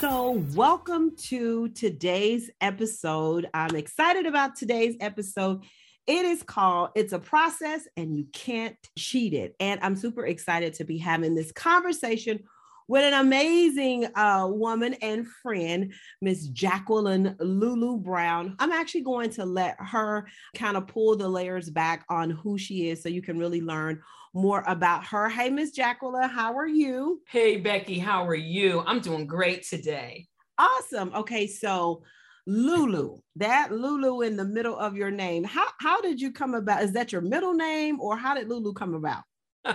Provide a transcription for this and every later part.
So, welcome to today's episode. I'm excited about today's episode. It is called It's a Process and You Can't Cheat It. And I'm super excited to be having this conversation with an amazing uh, woman and friend, Miss Jacqueline Lulu Brown. I'm actually going to let her kind of pull the layers back on who she is so you can really learn more about her. Hey, Miss Jacqueline, how are you? Hey, Becky, how are you? I'm doing great today. Awesome. Okay, so Lulu, that Lulu in the middle of your name. How how did you come about? Is that your middle name or how did Lulu come about?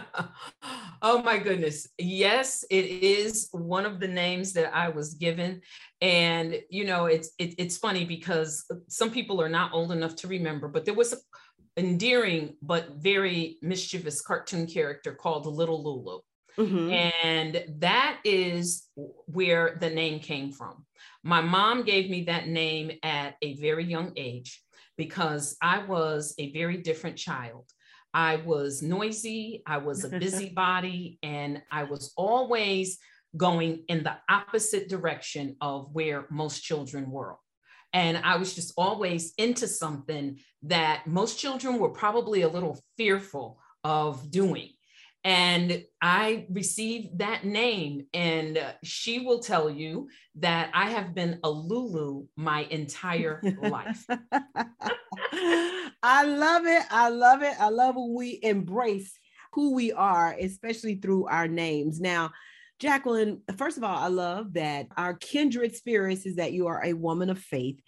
oh my goodness. Yes, it is one of the names that I was given. And you know, it's it, it's funny because some people are not old enough to remember, but there was a endearing but very mischievous cartoon character called Little Lulu. Mm-hmm. And that is where the name came from. My mom gave me that name at a very young age because I was a very different child. I was noisy, I was a busybody, and I was always going in the opposite direction of where most children were. And I was just always into something that most children were probably a little fearful of doing. And I received that name, and uh, she will tell you that I have been a Lulu my entire life. I love it. I love it. I love when we embrace who we are, especially through our names. Now, Jacqueline, first of all, I love that our kindred spirits is that you are a woman of faith.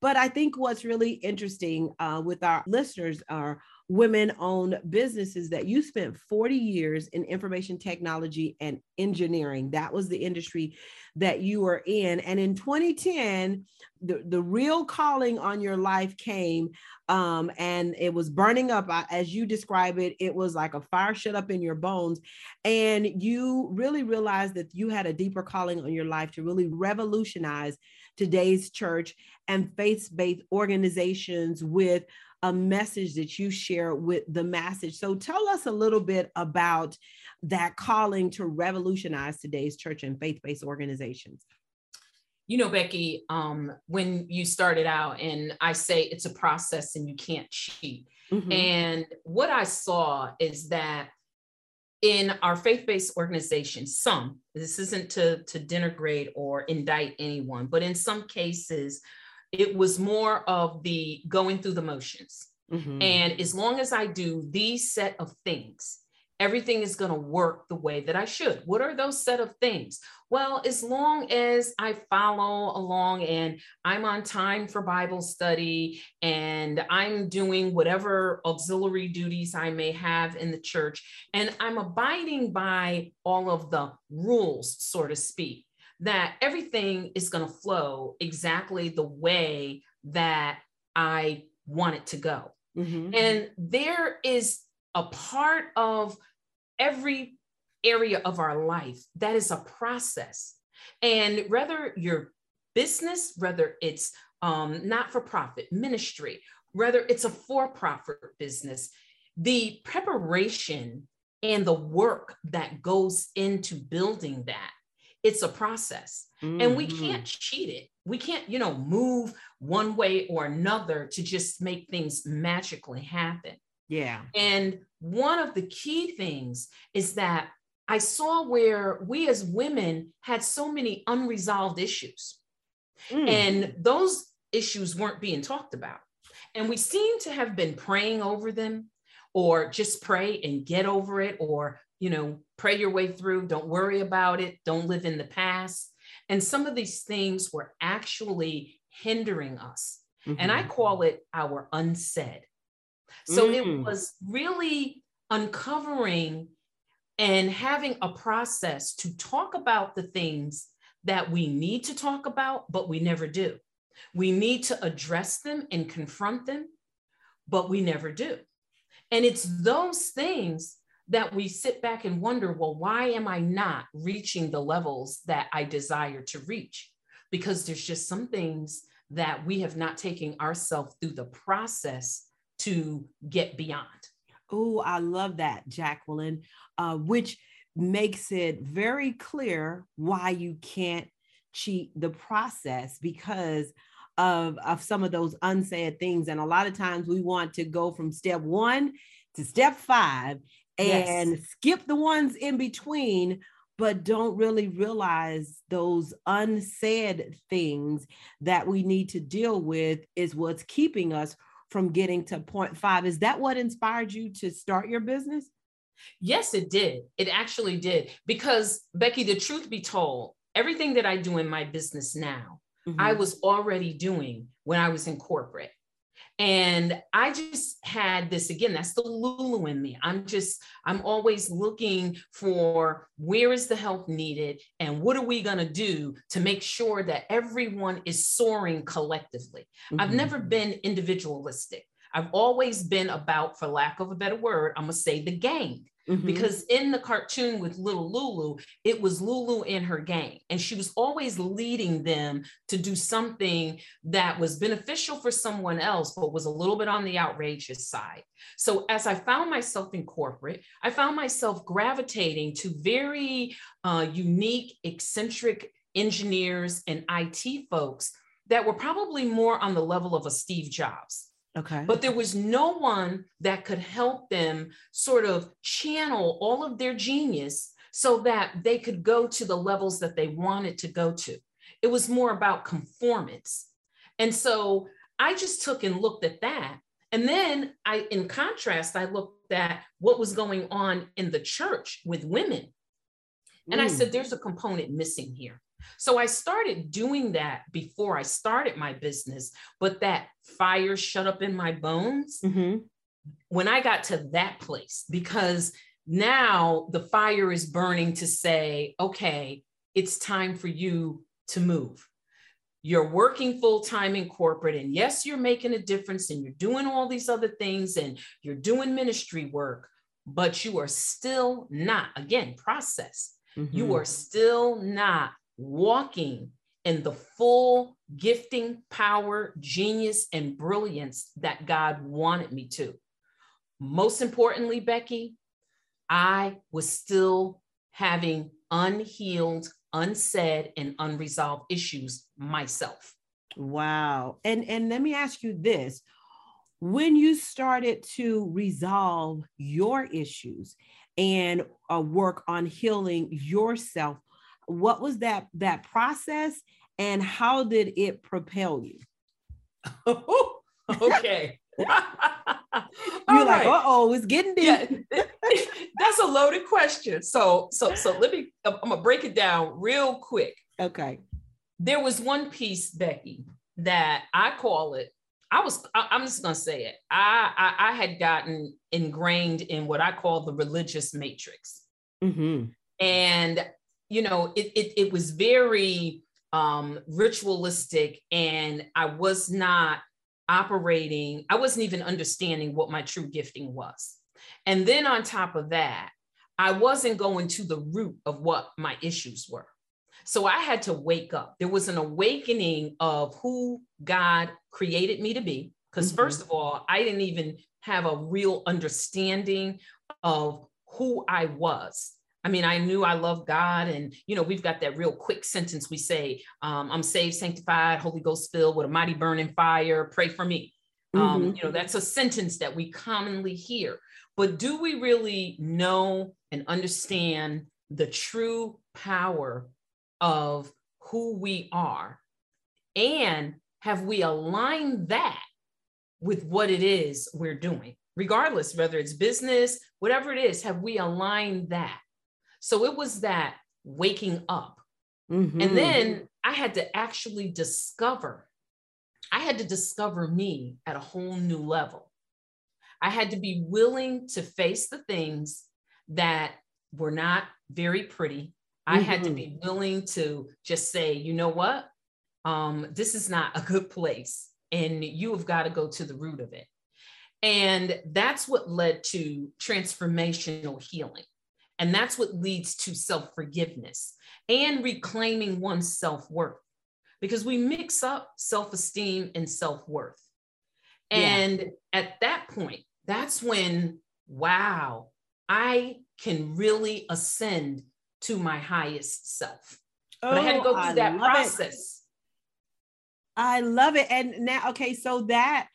But I think what's really interesting uh, with our listeners are women owned businesses that you spent 40 years in information technology and engineering. That was the industry that you were in. And in 2010, the, the real calling on your life came um, and it was burning up. As you describe it, it was like a fire shut up in your bones. And you really realized that you had a deeper calling on your life to really revolutionize today's church and faith based organizations with a message that you share with the message. So tell us a little bit about that calling to revolutionize today's church and faith-based organizations. You know, Becky, um, when you started out, and I say it's a process and you can't cheat. Mm-hmm. And what I saw is that in our faith-based organizations, some, this isn't to, to denigrate or indict anyone, but in some cases, it was more of the going through the motions. Mm-hmm. And as long as I do these set of things, everything is going to work the way that I should. What are those set of things? Well, as long as I follow along and I'm on time for Bible study and I'm doing whatever auxiliary duties I may have in the church, and I'm abiding by all of the rules, so to speak, that everything is going to flow exactly the way that I want it to go. Mm-hmm. And there is a part of every area of our life that is a process. And whether your business, whether it's um, not for profit ministry, whether it's a for profit business, the preparation and the work that goes into building that it's a process mm-hmm. and we mm-hmm. can't cheat it we can't you know move one way or another to just make things magically happen yeah and one of the key things is that i saw where we as women had so many unresolved issues mm. and those issues weren't being talked about and we seem to have been praying over them or just pray and get over it or you know, pray your way through, don't worry about it, don't live in the past. And some of these things were actually hindering us. Mm-hmm. And I mm-hmm. call it our unsaid. So mm. it was really uncovering and having a process to talk about the things that we need to talk about, but we never do. We need to address them and confront them, but we never do. And it's those things that we sit back and wonder well, why am I not reaching the levels that I desire to reach? Because there's just some things that we have not taken ourselves through the process to get beyond. Oh, I love that, Jacqueline, uh, which makes it very clear why you can't cheat the process because of, of some of those unsaid things. And a lot of times we want to go from step one to step five and yes. skip the ones in between but don't really realize those unsaid things that we need to deal with is what's keeping us from getting to point five. Is that what inspired you to start your business? Yes, it did. It actually did. Because, Becky, the truth be told, everything that I do in my business now, mm-hmm. I was already doing when I was in corporate. And I just had this again, that's the Lulu in me. I'm just, I'm always looking for where is the help needed and what are we going to do to make sure that everyone is soaring collectively. Mm-hmm. I've never been individualistic. I've always been about, for lack of a better word, I'm going to say the gang. Mm-hmm. Because in the cartoon with little Lulu, it was Lulu and her gang. And she was always leading them to do something that was beneficial for someone else, but was a little bit on the outrageous side. So as I found myself in corporate, I found myself gravitating to very uh, unique, eccentric engineers and IT folks that were probably more on the level of a Steve Jobs. Okay. But there was no one that could help them sort of channel all of their genius so that they could go to the levels that they wanted to go to. It was more about conformance. And so I just took and looked at that. And then I, in contrast, I looked at what was going on in the church with women. And mm. I said, there's a component missing here. So I started doing that before I started my business, but that fire shut up in my bones mm-hmm. when I got to that place, because now the fire is burning to say, okay, it's time for you to move. You're working full time in corporate, and yes, you're making a difference and you're doing all these other things and you're doing ministry work, but you are still not, again, process. Mm-hmm. You are still not walking in the full gifting, power, genius, and brilliance that God wanted me to. Most importantly, Becky, I was still having unhealed, unsaid, and unresolved issues myself. Wow. And and let me ask you this. When you started to resolve your issues and uh, work on healing yourself, what was that that process and how did it propel you? Okay. You're like uh-oh it's getting deep. yeah. that's a loaded question. So so so let me i'm gonna break it down real quick. Okay. There was one piece becky that i call it I was, I, am just gonna say it. I, I, I had gotten ingrained in what I call the religious matrix, mm-hmm. and you know, it, it, it was very um, ritualistic and I was not operating, I wasn't even understanding what my true gifting was. And then on top of that, I wasn't going to the root of what my issues were. So I had to wake up. There was an awakening of who God created me to be. Because, mm-hmm. first of all, I didn't even have a real understanding of who I was. I mean, I knew I loved God, and you know, we've got that real quick sentence we say, um, "I'm saved, sanctified, Holy Ghost filled with a mighty burning fire. Pray for me." Um, mm-hmm. Um, you know, that's a sentence that we commonly hear. But do we really know and understand the true power of who we are? And have we aligned that with what it is we're doing? Regardless, whether it's business, whatever it is, have we aligned that? So it was that waking up. Mm-hmm. And then I had to actually discover, I had to discover me at a whole new level. I had to be willing to face the things that were not very pretty I mm-hmm. had to mm-hmm. be willing to just say, you know what? Um, this is not a good place. And you have got to go to the root of it. And that's what led to transformational healing. And that's what leads to self forgiveness and reclaiming one's self worth because we mix up self esteem and self worth. And yeah. at that point, that's when, wow, I can really ascend to my highest self. Oh, but I had to oh, go oh, through I that process. It. I love it. And now, okay, so that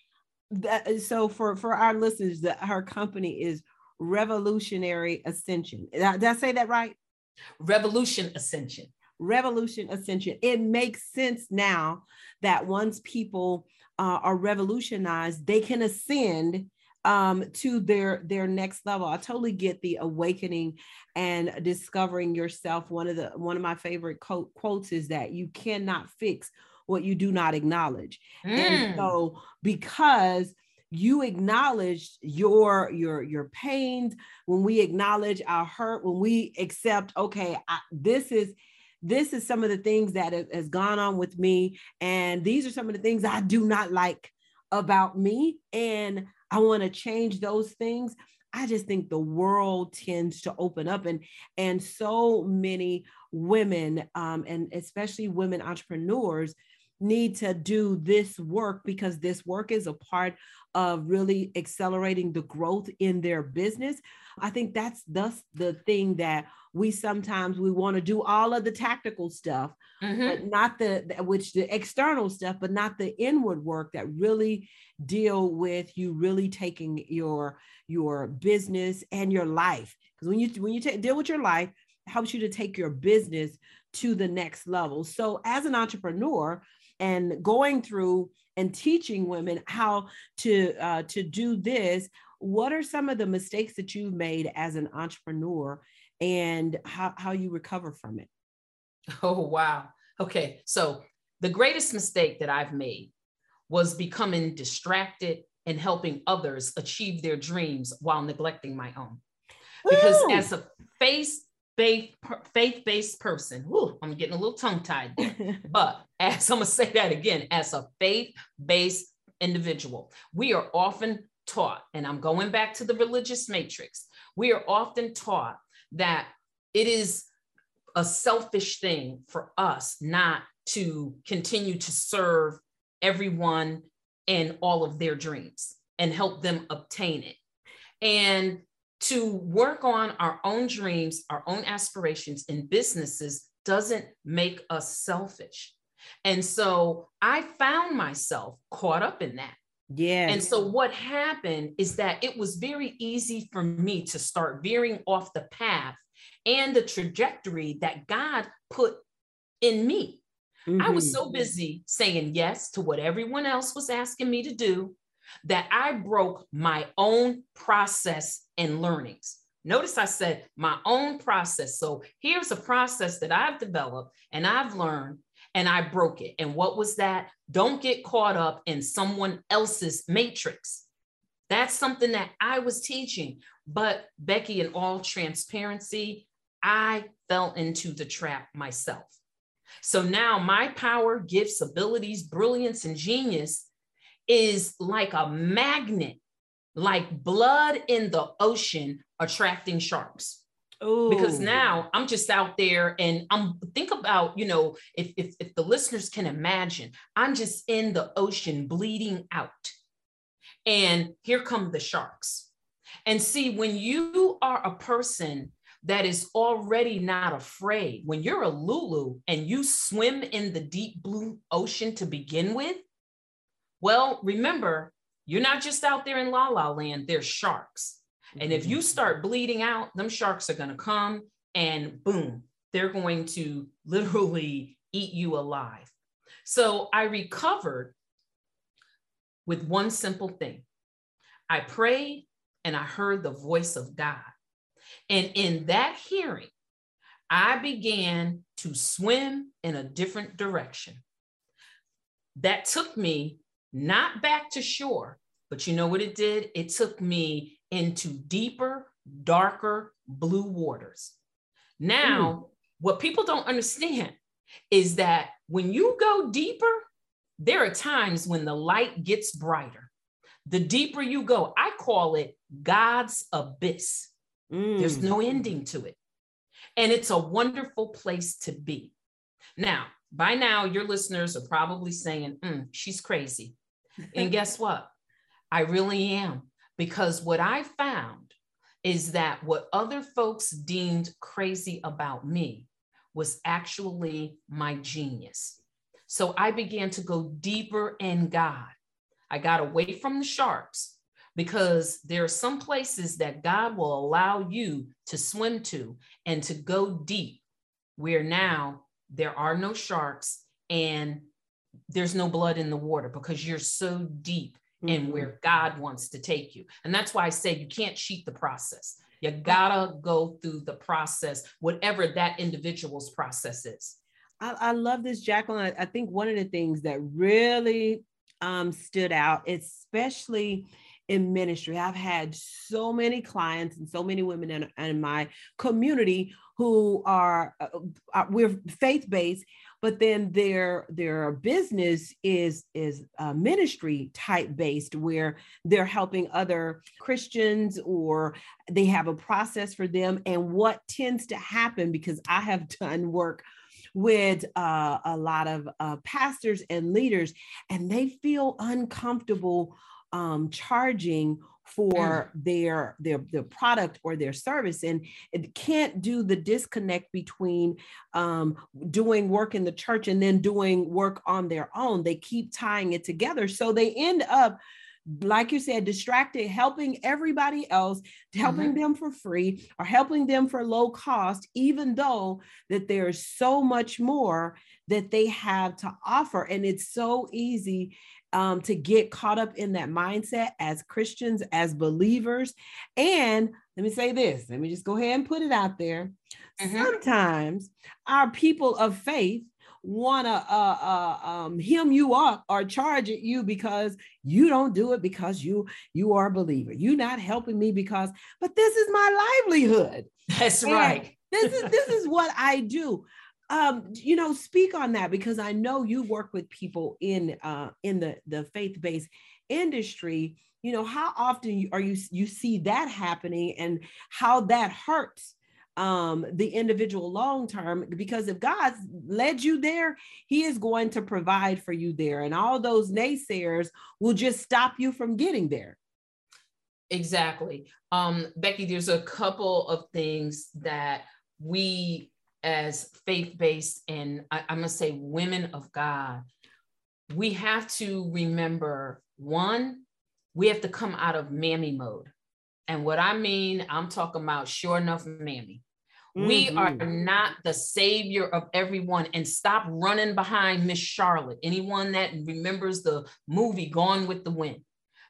that so for for our listeners, that her company is Revolutionary Ascension. Did I, did I say that right? Revolution Ascension. Revolution Ascension. It makes sense now that once people uh, are revolutionized, they can ascend um, to their their next level. I totally get the awakening and discovering yourself. One of the one of my favorite quote, quotes is that you cannot fix what you do not acknowledge. Mm. And so because you acknowledge your your your pains when we acknowledge our hurt when we accept okay I, this is this is some of the things that has gone on with me and these are some of the things i do not like about me and i want to change those things. I just think the world tends to open up and and so many women um, and especially women entrepreneurs need to do this work because this work is a part of really accelerating the growth in their business. I think that's thus the thing that we sometimes we want to do all of the tactical stuff mm-hmm. but not the which the external stuff but not the inward work that really deal with you really taking your your business and your life. Because when you when you take deal with your life helps you to take your business to the next level. So as an entrepreneur and going through and teaching women how to uh, to do this what are some of the mistakes that you've made as an entrepreneur and how, how you recover from it? Oh wow. Okay so the greatest mistake that i've made was becoming distracted and helping others achieve their dreams while neglecting my own. Because Ooh. as a face faith faith-based person. Whew, i'm getting a little tongue-tied there. But as i'm gonna say that again as a faith-based individual we are often taught and i'm going back to the religious matrix we are often taught that it is a selfish thing for us not to continue to serve everyone and all of their dreams and help them obtain it. And to work on our own dreams, our own aspirations in businesses doesn't make us selfish. And so I found myself caught up in that. Yeah. And so what happened is that it was very easy for me to start veering off the path and the trajectory that God put in me. Mm-hmm. I was mm-hmm. so busy saying yes to what everyone else was asking me to do that I broke my own process and learnings. Notice I said my own process. So here's a process that I've developed and I've learned and I broke it. And what was that? Don't get caught up in someone else's matrix. That's something that I was teaching. But Becky, in all transparency, I fell into the trap myself. So now my power, gifts, abilities, brilliance, and genius is like a magnet, like blood in the ocean attracting sharks. Ooh. Because now I'm just out there and I'm think about, you know, if, if, if the listeners can imagine, I'm just in the ocean bleeding out. And here come the sharks. And see, when you are a person that is already not afraid, when you're a Lulu and you swim in the deep blue ocean to begin with, well, remember, you're not just out there in la la land, there's sharks. And if you mm-hmm. start bleeding out, them sharks are going to come and boom, they're going to literally eat you alive. So I recovered with one simple thing I prayed and I heard the voice of God. And in that hearing, I began to swim in a different direction. That took me not back to shore, but you know what it did? It took me into deeper, darker blue waters. Now, what people don't understand is that when you go deeper, there are times when the light gets brighter. The deeper you go, I call it God's abyss. Mm. There's no ending to it. And it's a wonderful place to be. Now, by now, your listeners are probably saying, mm, she's crazy. And guess what? I really am. Because what I found is that what other folks deemed crazy about me was actually my genius. So I began to go deeper in God. I got away from the sharks because there are some places that God will allow you to swim to and to go deep, where now there are no sharks and there's no blood in the water because you're so deep mm-hmm. in where God wants to take you. And that's why I say you can't cheat the process. You gotta go through the process, whatever that individual's process is. I, I love this, Jacqueline. I, I, think one of the things that really um, stood out, especially in ministry, I've had so many clients and so many women in, in my community who are, uh, uh we're faith based, but then their their business is is ministry type based where they're helping other christians or they have a process for them. And what tends to happen because i have done work with uh, a lot of uh, pastors and leaders and they feel uncomfortable um, charging for mm. their their their product or their service and it can't do the disconnect between um, doing work in the church and then doing work on their own they keep tying it together so they end up like you said, distracted, helping everybody else, helping mm-hmm. them for free or helping them for low cost, even though that there's so much more that they have to offer. And it's so easy um, to get caught up in that mindset as Christians, as believers. And let me say this, let me just go ahead and put it out there. Mm-hmm. Sometimes our people of faith want to uh, uh, um, hem you up or charge at you because you don't do it because you you are a believer. You're not helping me because, but this is my livelihood. That's and right. this is this is what I do um, you know, speak on that because I know you work with people in uh, in the the faith based industry. You know, how often are you you see that happening and how that hurts um, the individual long term? Because if God's led you there, He is going to provide for you there, and all those naysayers will just stop you from getting there. Exactly, um, Becky. There's a couple of things that we as faith based and I, I'm going to say women of God, we have to remember one, we have to come out of mammy mode. And what I mean, I'm talking about sure enough, mammy. Mm-hmm. We are not the savior of everyone and stop running behind Miss Charlotte. Anyone that remembers the movie Gone with the Wind.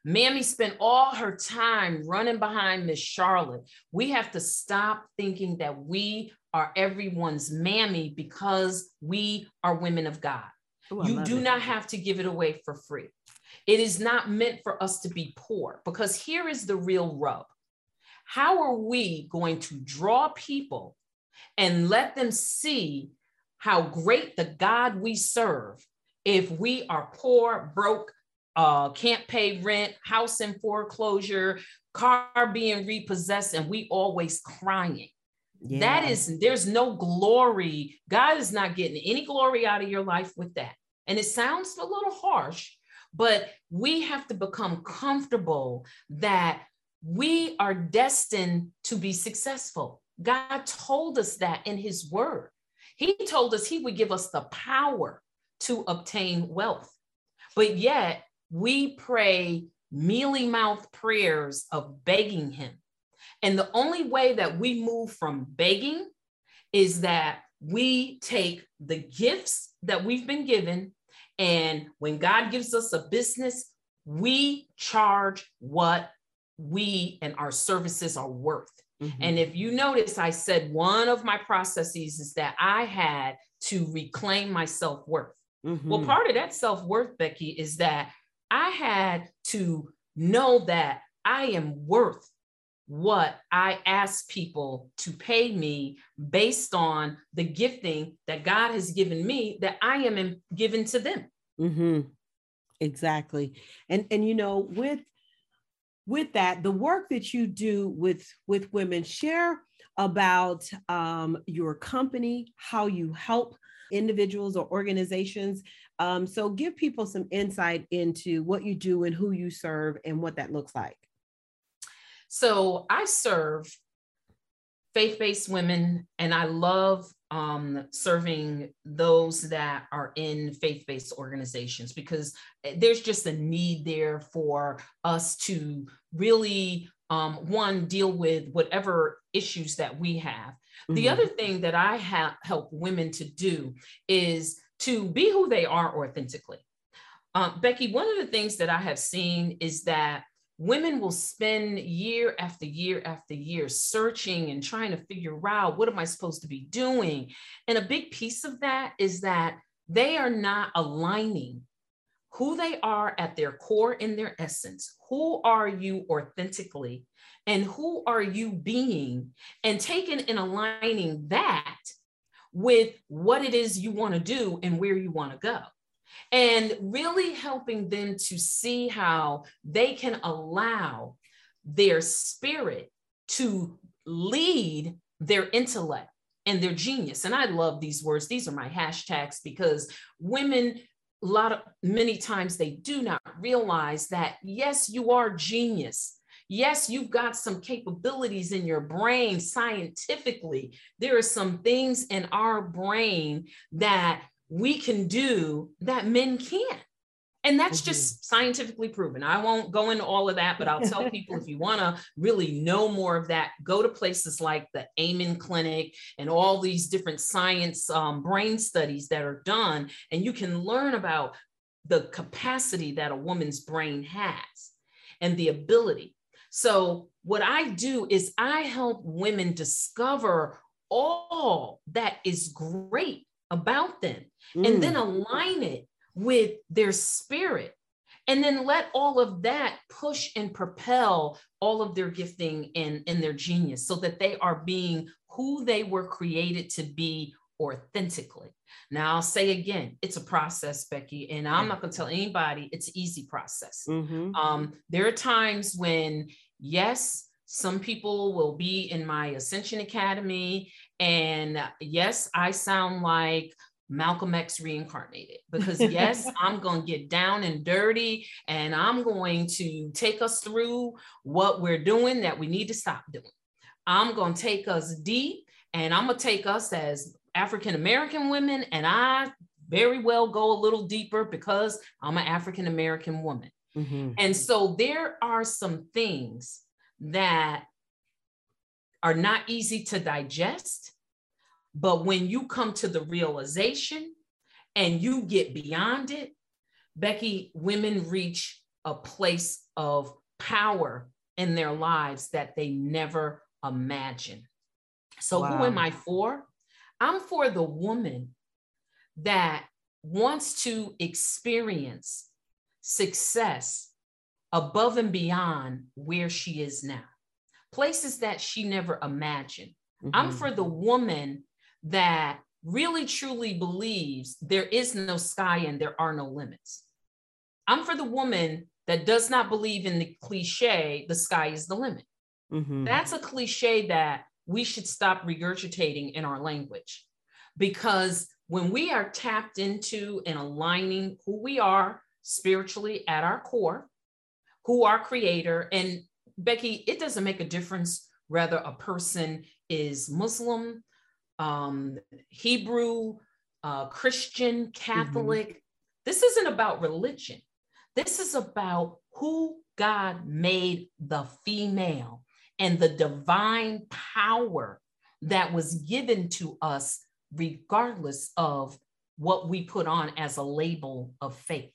Mammy spent all her time running behind Miss Charlotte. We have to stop thinking that we are everyone's mammy because we are women of God. Ooh, you do it. not have to give it away for free. It is not meant for us to be poor because here is the real rub. How are we going to draw people and let them see how great the God we serve if we are poor, broke, uh, can't pay rent, house in foreclosure, car being repossessed, and we always crying? Yeah. That is, there's no glory. God is not getting any glory out of your life with that. And it sounds a little harsh, but we have to become comfortable that we are destined to be successful. God told us that in his word. He told us he would give us the power to obtain wealth. But yet we pray mealy mouth prayers of begging him and the only way that we move from begging is that we take the gifts that we've been given. And when God gives us a business, we charge what we and our services are worth. Mm-hmm. And if you notice, I said one of my processes is that I had to reclaim my self worth. Mm-hmm. Well, part of that self worth, Becky, is that I had to know that I am worth what I ask people to pay me based on the gifting that God has given me that I am given to them. Mm-hmm. Exactly. And and you know, with with that, the work that you do with with women, share about um, your company, how you help individuals or organizations. Um, so give people some insight into what you do and who you serve and what that looks like. So I serve faith-based women and I love um, serving those that are in faith-based organizations because there's just a need there for us to really um, one deal with whatever issues that we have mm-hmm. the other thing that i have help women to do is to be who they are authentically um, becky one of the things that i have seen is that women will spend year after year after year searching and trying to figure out what am I supposed to be doing? And a big piece of that is that they are not aligning who they are at their core in their essence. Who are you authentically? And who are you being? And taking and aligning that with what it is you want to do and where you want to go and really helping them to see how they can allow their spirit to lead their intellect and their genius. And I love these words. These are my hashtags because women, a lot of many times they do not realize that, yes, you are genius. Yes, you've got some capabilities in your brain scientifically. There are some things in our brain that we can do that men can't. And that's mm-hmm. just scientifically proven. I won't go into all of that, but I'll tell people if you want to really know more of that, go to places like the Amen Clinic and all these different science um, brain studies that are done. And you can learn about the capacity that a woman's brain has and the ability. So, what I do is I help women discover all that is great about them mm. and then align it with their spirit and then let all of that push and propel all of their gifting and, and their genius so that they are being who they were created to be authentically. Now, I'll say again, it's a process, Becky, and I'm not going to tell anybody it's an easy process. Mm-hmm. Um, there are times when, yes, some people will be in my Ascension Academy, and yes, I sound like Malcolm X reincarnated because yes, I'm going to get down and dirty and I'm going to take us through what we're doing that we need to stop doing. I'm going to take us deep and I'm going to take us as African American women and I very well go a little deeper because I'm an African American woman. Mm-hmm. And so there are some things that are not easy to digest but when you come to the realization and you get beyond it, Becky, women reach a place of power in their lives that they never imagined. So, wow. who am I for? I'm for the woman that wants to experience success above and beyond where she is now, places that she never imagined. Mm-hmm. I'm for the woman that really truly believes there is no sky and there are no limits. I'm for the woman that does not believe in the cliche, the sky is the limit. Mm-hmm. That's a cliche that we should stop regurgitating in our language because when we are tapped into and aligning who we are spiritually at our core, who our creator, and Becky, it doesn't make a difference whether a person is Muslim, um, Hebrew, uh, Christian, mm-hmm. Catholic. Mm-hmm. This isn't about religion. This is about who God made the female and the divine power that was given to us, regardless of what we put on as a label of faith.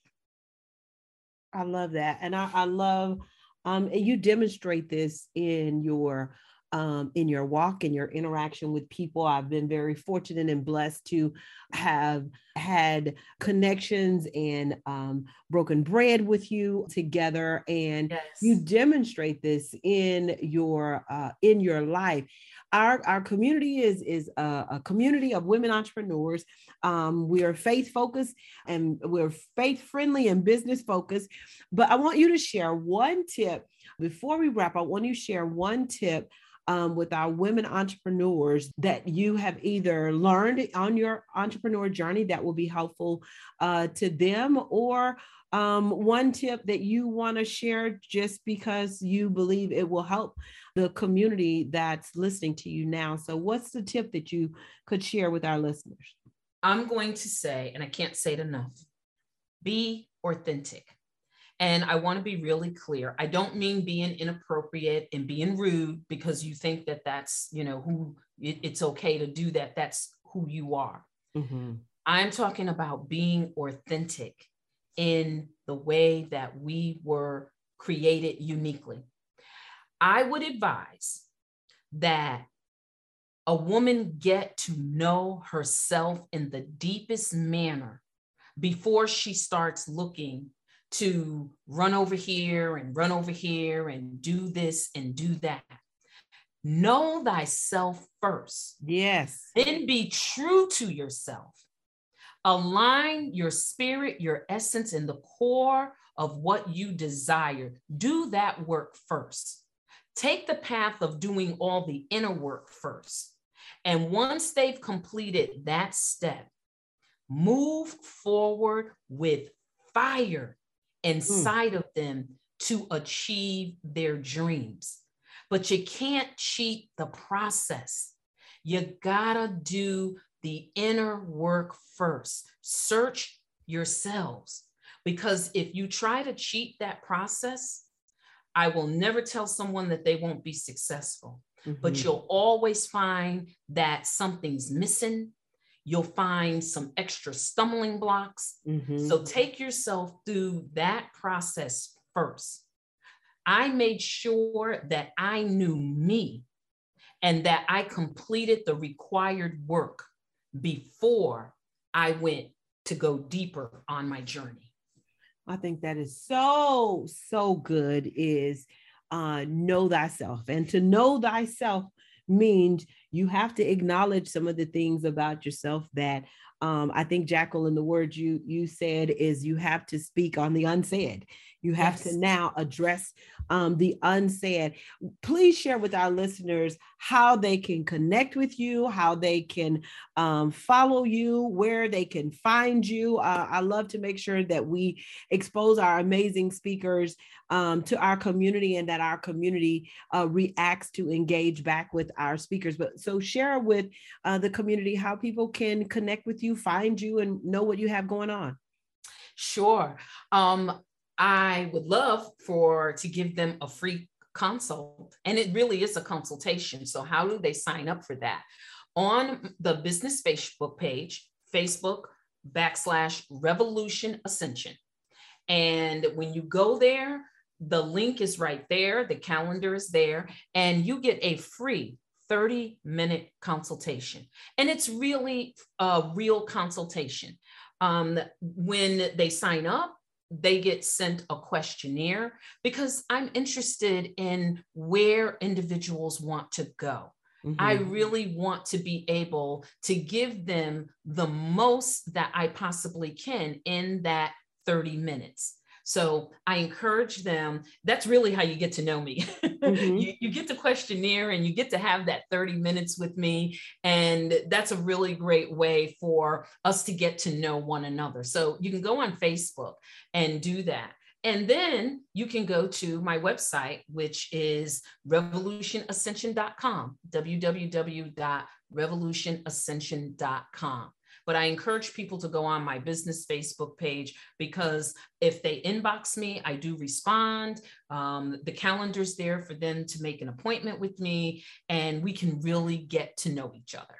I love that. And I, I love, um, and you demonstrate this in your um, in your walk and your interaction with people. I've been very fortunate and blessed to have had connections and um, broken bread with you together, and yes. you demonstrate this in your uh, in your life. Our, our community is is a, a community of women entrepreneurs. Um, we are faith focused and we're faith friendly and business focused. But I want you to share one tip before we wrap. I want you to share one tip um, with our women entrepreneurs that you have either learned on your entrepreneur journey that will be helpful uh, to them or um, one tip that you want to share just because you believe it will help the community that's listening to you now. So, what's the tip that you could share with our listeners? I'm going to say, and I can't say it enough be authentic. And I want to be really clear. I don't mean being inappropriate and being rude because you think that that's, you know, who it, it's okay to do that. That's who you are. Mm-hmm. I'm talking about being authentic in the way that we were created uniquely. I would advise that a woman get to know herself in the deepest manner before she starts looking to run over here and run over here and do this and do that. Know thyself first. Yes. Then be true to yourself. Align your spirit, your essence and the core of what you desire. Do that work first. Take the path of doing all the inner work first. And once they've completed that step, move forward with fire. Inside mm. of them to achieve their dreams. But you can't cheat the process. You gotta do the inner work first. Search yourselves. Because if you try to cheat that process, I will never tell someone that they won't be successful. Mm-hmm. But you'll always find that something's missing, you'll find some extra stumbling blocks. Mm-hmm. So take yourself through that process first. I made sure that I knew me and that I completed the required work before I went to go deeper on my journey. I think that is so, so good is uh, know thyself. And to know thyself means you have to acknowledge some of the things about yourself that um, I think Jacqueline, the word you you said is you have to speak on the unsaid. You have yes. to now address um, the unsaid. Please share with our listeners how they can connect with you, how they can um, follow you, where they can find you. Uh, I love to make sure that we expose our amazing speakers um, to our community and that our community uh, reacts to engage back with our speakers. But so share with uh, the community how people can connect with you, find you, and know what you have going on. Sure. Um, I would love for to give them a free consult. And it really is a consultation. So how do they sign up for that? On the business Facebook page, Facebook backslash revolution ascension. And when you go there, the link is right there, the calendar is there, and you get a free 30 minute consultation. And it's really a real consultation. Um, when they sign up, they get sent a questionnaire because I'm interested in where individuals want to go. Mm-hmm. I really want to be able to give them the most that I possibly can in that 30 minutes. So I encourage them. That's really how you get to know me. Mm-hmm. you, you get the questionnaire and you get to have that 30 minutes with me. And that's a really great way for us to get to know one another. So you can go on Facebook and do that. And then you can go to my website, which is revolutionascension.com, www.revolutionascension.com. But I encourage people to go on my business Facebook page because if they inbox me, I do respond. Um, the calendar's there for them to make an appointment with me, and we can really get to know each other.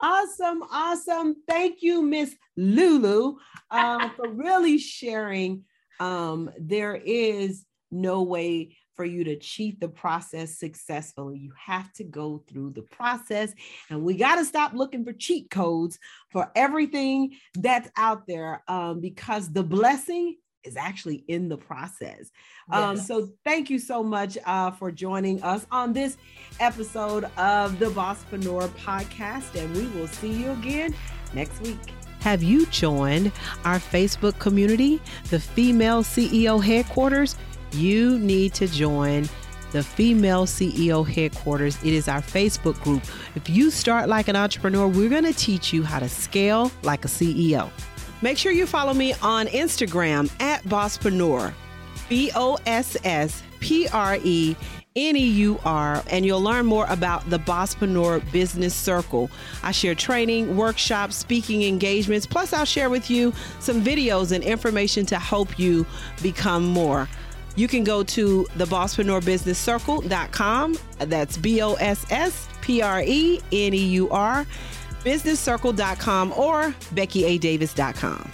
Awesome, awesome. Thank you, Miss Lulu, uh, for really sharing. Um, there is no way for you to cheat the process successfully. You have to go through the process, and we got to stop looking for cheat codes for everything that's out there um, because the blessing is actually in the process. Um, yes. So thank you so much uh, for joining us on this episode of the Bosspreneur podcast, and we will see you again next week. Have you joined our Facebook community, the Female CEO Headquarters? You need to join the Female CEO Headquarters. It is our Facebook group. If you start like an entrepreneur, we're going to teach you how to scale like a CEO. Make sure you follow me on Instagram at Bosspreneur, B O S S P R E N E U R, and you'll learn more about the Bosspreneur Business Circle. I share training, workshops, speaking engagements, plus, I'll share with you some videos and information to help you become more. You can go to the Bosspreneur That's B O S S P R E N E U R businesscircle.com or beckyadavis.com.